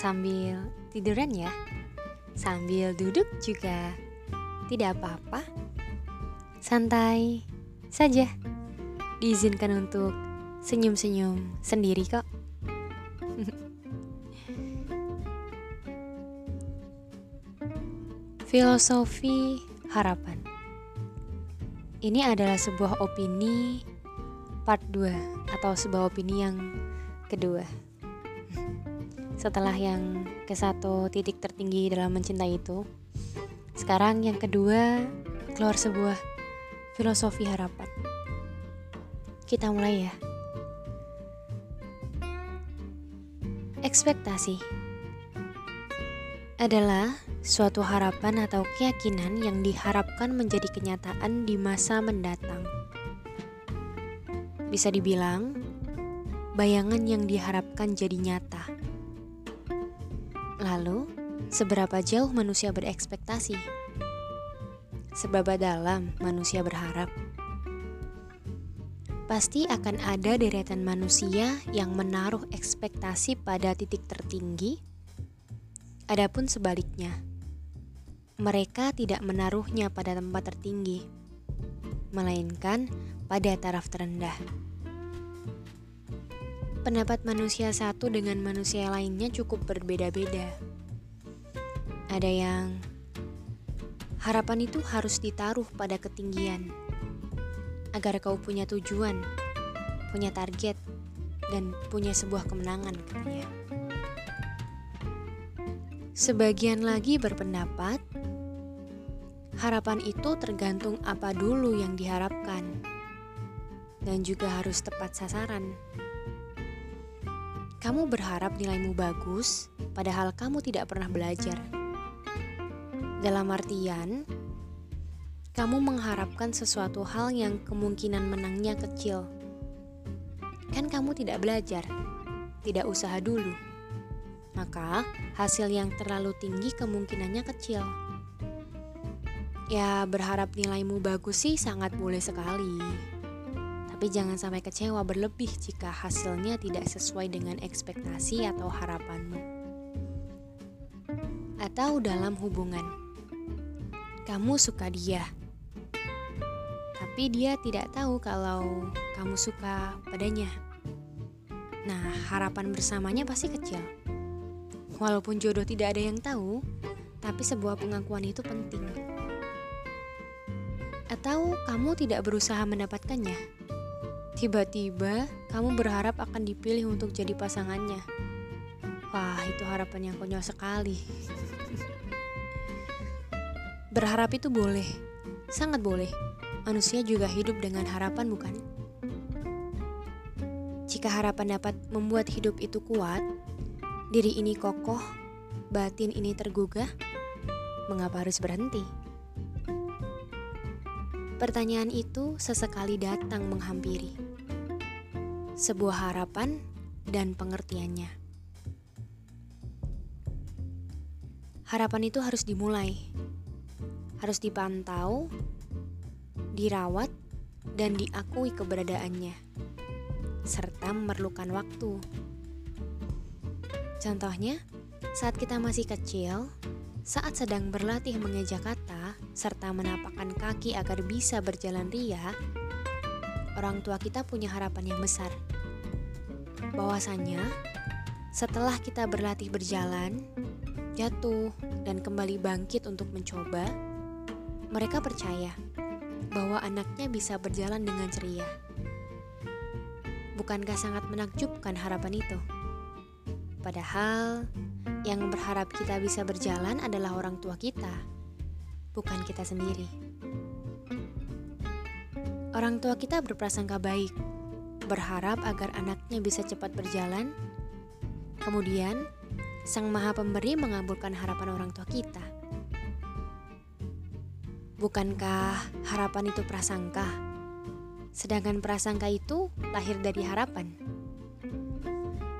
sambil tiduran ya, sambil duduk juga tidak apa-apa. Santai saja, diizinkan untuk senyum-senyum sendiri kok. Filosofi harapan. Ini adalah sebuah opini part 2 atau sebuah opini yang kedua. Setelah yang ke satu titik tertinggi dalam mencintai itu, sekarang yang kedua keluar sebuah filosofi harapan. Kita mulai ya. Ekspektasi adalah suatu harapan atau keyakinan yang diharapkan menjadi kenyataan di masa mendatang. Bisa dibilang, bayangan yang diharapkan jadi nyata. Seberapa jauh manusia berekspektasi? Seberapa dalam manusia berharap? Pasti akan ada deretan manusia yang menaruh ekspektasi pada titik tertinggi. Adapun sebaliknya, mereka tidak menaruhnya pada tempat tertinggi, melainkan pada taraf terendah. Pendapat manusia satu dengan manusia lainnya cukup berbeda-beda. Ada yang harapan itu harus ditaruh pada ketinggian agar kau punya tujuan, punya target, dan punya sebuah kemenangan katanya. Sebagian lagi berpendapat harapan itu tergantung apa dulu yang diharapkan dan juga harus tepat sasaran. Kamu berharap nilaimu bagus, padahal kamu tidak pernah belajar. Dalam artian, kamu mengharapkan sesuatu hal yang kemungkinan menangnya kecil. Kan kamu tidak belajar, tidak usaha dulu. Maka, hasil yang terlalu tinggi kemungkinannya kecil. Ya, berharap nilaimu bagus sih sangat boleh sekali. Tapi jangan sampai kecewa berlebih jika hasilnya tidak sesuai dengan ekspektasi atau harapanmu. Atau dalam hubungan, kamu suka dia, tapi dia tidak tahu kalau kamu suka padanya. Nah, harapan bersamanya pasti kecil. Walaupun jodoh tidak ada yang tahu, tapi sebuah pengakuan itu penting. Atau kamu tidak berusaha mendapatkannya. Tiba-tiba kamu berharap akan dipilih untuk jadi pasangannya. Wah, itu harapan yang konyol sekali. Berharap itu boleh, sangat boleh manusia juga hidup dengan harapan, bukan? Jika harapan dapat membuat hidup itu kuat, diri ini kokoh, batin ini tergugah, mengapa harus berhenti? Pertanyaan itu sesekali datang menghampiri. Sebuah harapan dan pengertiannya. Harapan itu harus dimulai, harus dipantau, dirawat, dan diakui keberadaannya, serta memerlukan waktu. Contohnya, saat kita masih kecil, saat sedang berlatih mengeja kata serta menapakkan kaki agar bisa berjalan ria, orang tua kita punya harapan yang besar. Bahwasanya, setelah kita berlatih berjalan, jatuh, dan kembali bangkit untuk mencoba, mereka percaya bahwa anaknya bisa berjalan dengan ceria. Bukankah sangat menakjubkan harapan itu? Padahal, yang berharap kita bisa berjalan adalah orang tua kita, bukan kita sendiri. Orang tua kita berprasangka baik, berharap agar anaknya bisa cepat berjalan. Kemudian, Sang Maha Pemberi mengabulkan harapan orang tua kita. Bukankah harapan itu prasangka? Sedangkan prasangka itu lahir dari harapan.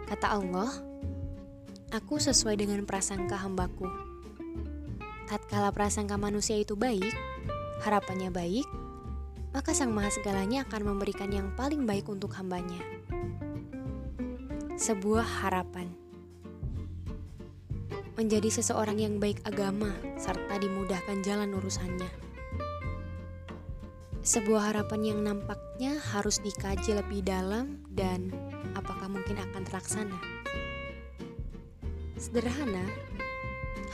Kata Allah, Aku sesuai dengan prasangka hambaku. Tatkala prasangka manusia itu baik, harapannya baik, maka Sang Maha Segalanya akan memberikan yang paling baik untuk hambanya. Sebuah harapan. menjadi seseorang yang baik agama serta dimudahkan jalan urusannya. Sebuah harapan yang nampaknya harus dikaji lebih dalam dan apakah mungkin akan terlaksana. Sederhana,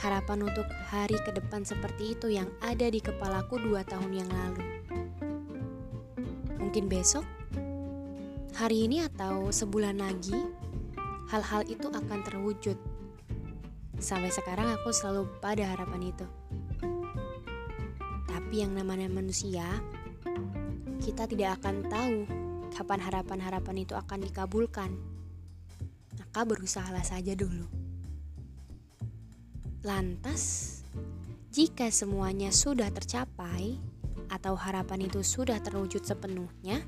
harapan untuk hari ke depan seperti itu yang ada di kepalaku dua tahun yang lalu. Mungkin besok, hari ini atau sebulan lagi, hal-hal itu akan terwujud. Sampai sekarang aku selalu pada harapan itu. Tapi yang namanya manusia, kita tidak akan tahu kapan harapan-harapan itu akan dikabulkan. Maka berusahalah saja dulu. Lantas, jika semuanya sudah tercapai atau harapan itu sudah terwujud sepenuhnya,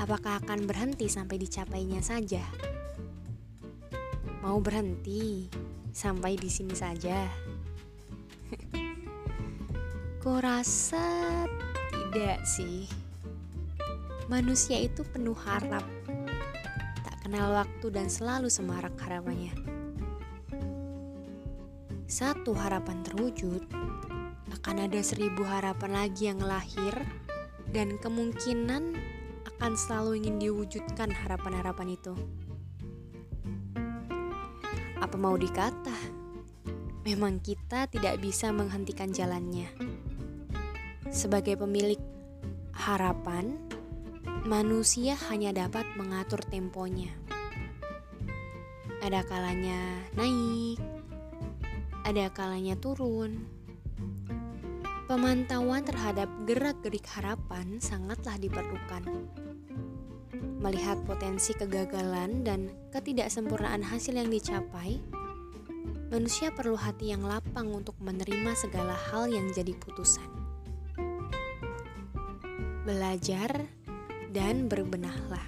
apakah akan berhenti sampai dicapainya saja? Mau berhenti sampai di sini saja? Kurasa tidak sih. Manusia itu penuh harap, tak kenal waktu dan selalu semarak harapannya satu harapan terwujud, akan ada seribu harapan lagi yang lahir dan kemungkinan akan selalu ingin diwujudkan harapan-harapan itu. Apa mau dikata? Memang kita tidak bisa menghentikan jalannya. Sebagai pemilik harapan, manusia hanya dapat mengatur temponya. Ada kalanya naik, ada kalanya turun. Pemantauan terhadap gerak-gerik harapan sangatlah diperlukan. Melihat potensi kegagalan dan ketidaksempurnaan hasil yang dicapai, manusia perlu hati yang lapang untuk menerima segala hal yang jadi putusan. Belajar dan berbenahlah.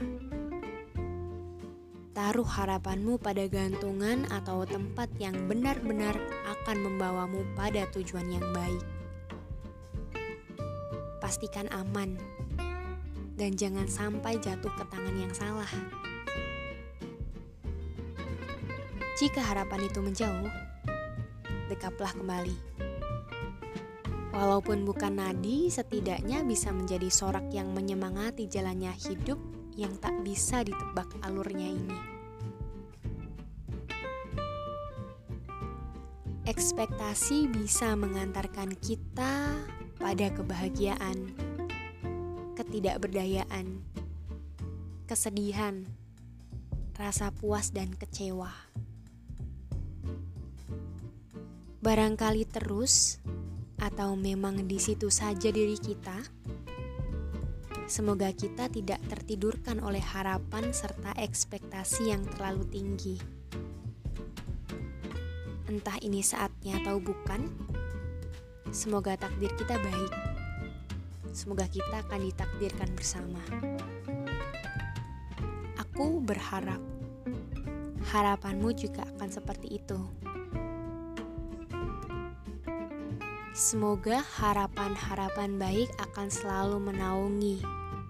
Taruh harapanmu pada gantungan atau tempat yang benar-benar akan membawamu pada tujuan yang baik. Pastikan aman dan jangan sampai jatuh ke tangan yang salah. Jika harapan itu menjauh, dekaplah kembali. Walaupun bukan nadi, setidaknya bisa menjadi sorak yang menyemangati jalannya hidup yang tak bisa ditebak alurnya ini. Ekspektasi bisa mengantarkan kita pada kebahagiaan, ketidakberdayaan, kesedihan, rasa puas, dan kecewa. Barangkali terus, atau memang di situ saja diri kita Semoga kita tidak tertidurkan oleh harapan serta ekspektasi yang terlalu tinggi. Entah ini saatnya atau bukan, semoga takdir kita baik. Semoga kita akan ditakdirkan bersama. Aku berharap harapanmu juga akan seperti itu. Semoga harapan-harapan baik akan selalu menaungi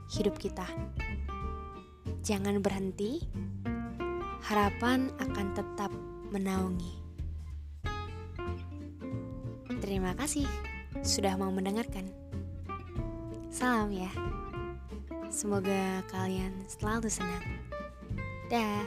hidup kita. Jangan berhenti, harapan akan tetap menaungi. Terima kasih sudah mau mendengarkan. Salam ya. Semoga kalian selalu senang. Dah.